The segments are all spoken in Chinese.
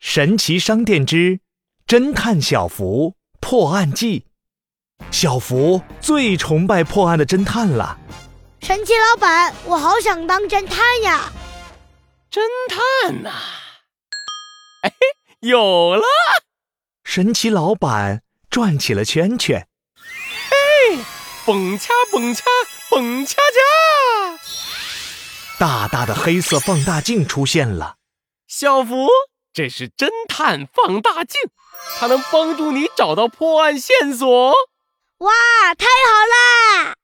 神奇商店之侦探小福破案记。小福最崇拜破案的侦探了。神奇老板，我好想当侦探呀！侦探呐、哎，有了！神奇老板转起了圈圈，嘿蹦恰蹦恰蹦恰恰！大大的黑色放大镜出现了。小福，这是侦探放大镜，它能帮助你找到破案线索。哇，太好啦！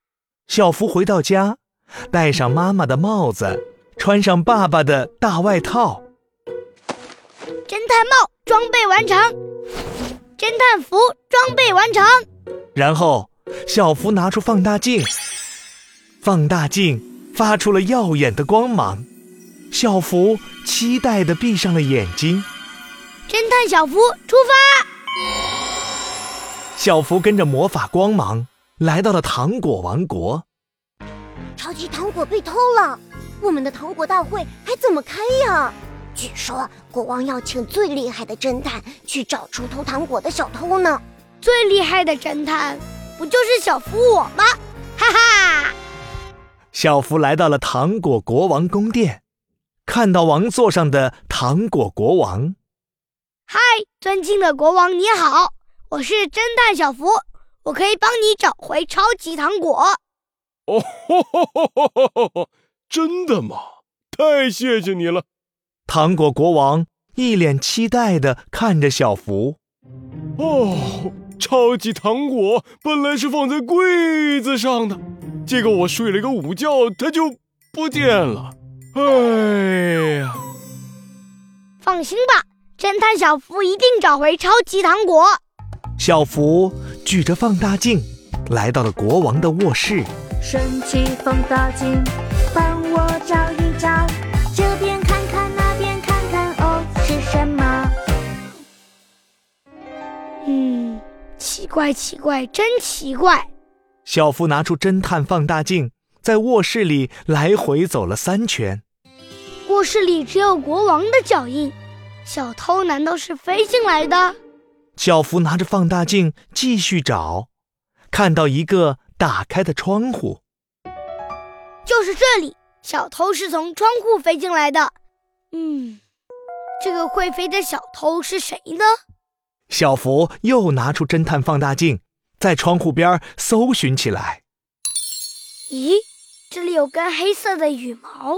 小福回到家，戴上妈妈的帽子，穿上爸爸的大外套。侦探帽装备完成，侦探服装备完成。然后，小福拿出放大镜，放大镜发出了耀眼的光芒。小福期待地闭上了眼睛。侦探小福出发！小福跟着魔法光芒来到了糖果王国。超级糖果被偷了，我们的糖果大会还怎么开呀？据说国王要请最厉害的侦探去找出偷糖果的小偷呢。最厉害的侦探不就是小福我吗？哈哈！小福来到了糖果国王宫殿，看到王座上的糖果国王。嗨，尊敬的国王你好，我是侦探小福，我可以帮你找回超级糖果。哦！真的吗？太谢谢你了！糖果国王一脸期待地看着小福。哦，超级糖果本来是放在柜子上的，结果我睡了个午觉，它就不见了。哎呀！放心吧，侦探小福一定找回超级糖果。小福举着放大镜来到了国王的卧室。神奇放大镜，帮我找一找，这边看看，那边看看，哦，是什么？嗯，奇怪，奇怪，真奇怪。小福拿出侦探放大镜，在卧室里来回走了三圈。卧室里只有国王的脚印，小偷难道是飞进来的？小福拿着放大镜继续找，看到一个打开的窗户，就是这里。小偷是从窗户飞进来的。嗯，这个会飞的小偷是谁呢？小福又拿出侦探放大镜，在窗户边搜寻起来。咦，这里有根黑色的羽毛。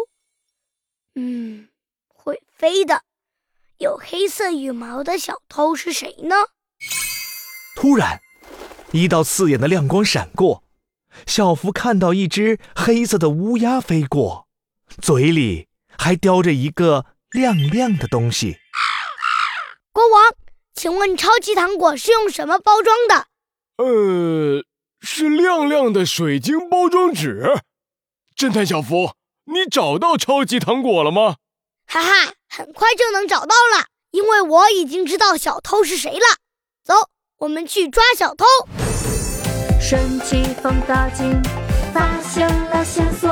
嗯，会飞的，有黑色羽毛的小偷是谁呢？突然，一道刺眼的亮光闪过，小福看到一只黑色的乌鸦飞过，嘴里还叼着一个亮亮的东西。国王，请问超级糖果是用什么包装的？呃，是亮亮的水晶包装纸。侦探小福，你找到超级糖果了吗？哈哈，很快就能找到了，因为我已经知道小偷是谁了。走，我们去抓小偷。神奇放大镜，发现了线索，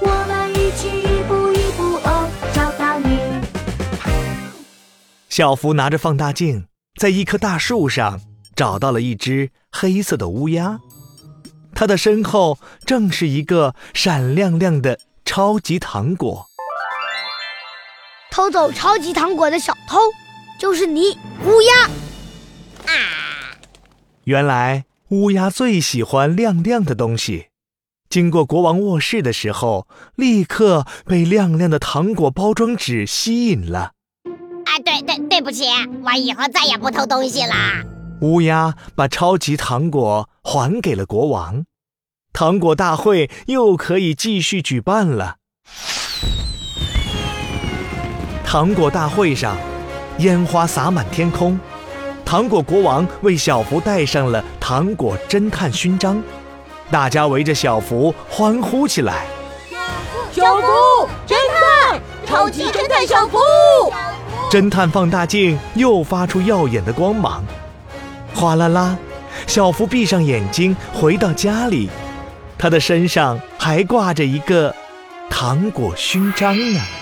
我们一起一步一步哦，找到你。小福拿着放大镜，在一棵大树上找到了一只黑色的乌鸦，它的身后正是一个闪亮亮的超级糖果。偷走超级糖果的小偷就是你，乌鸦。啊原来乌鸦最喜欢亮亮的东西。经过国王卧室的时候，立刻被亮亮的糖果包装纸吸引了。啊，对对，对不起，我以后再也不偷东西啦。乌鸦把超级糖果还给了国王，糖果大会又可以继续举办了。糖果大会上，烟花洒满天空，糖果国王为小福戴上了糖果侦探勋章，大家围着小福欢呼起来。小福，侦探，超级侦探小福。侦探放大镜又发出耀眼的光芒，哗啦啦，小福闭上眼睛回到家里，他的身上还挂着一个糖果勋章呢。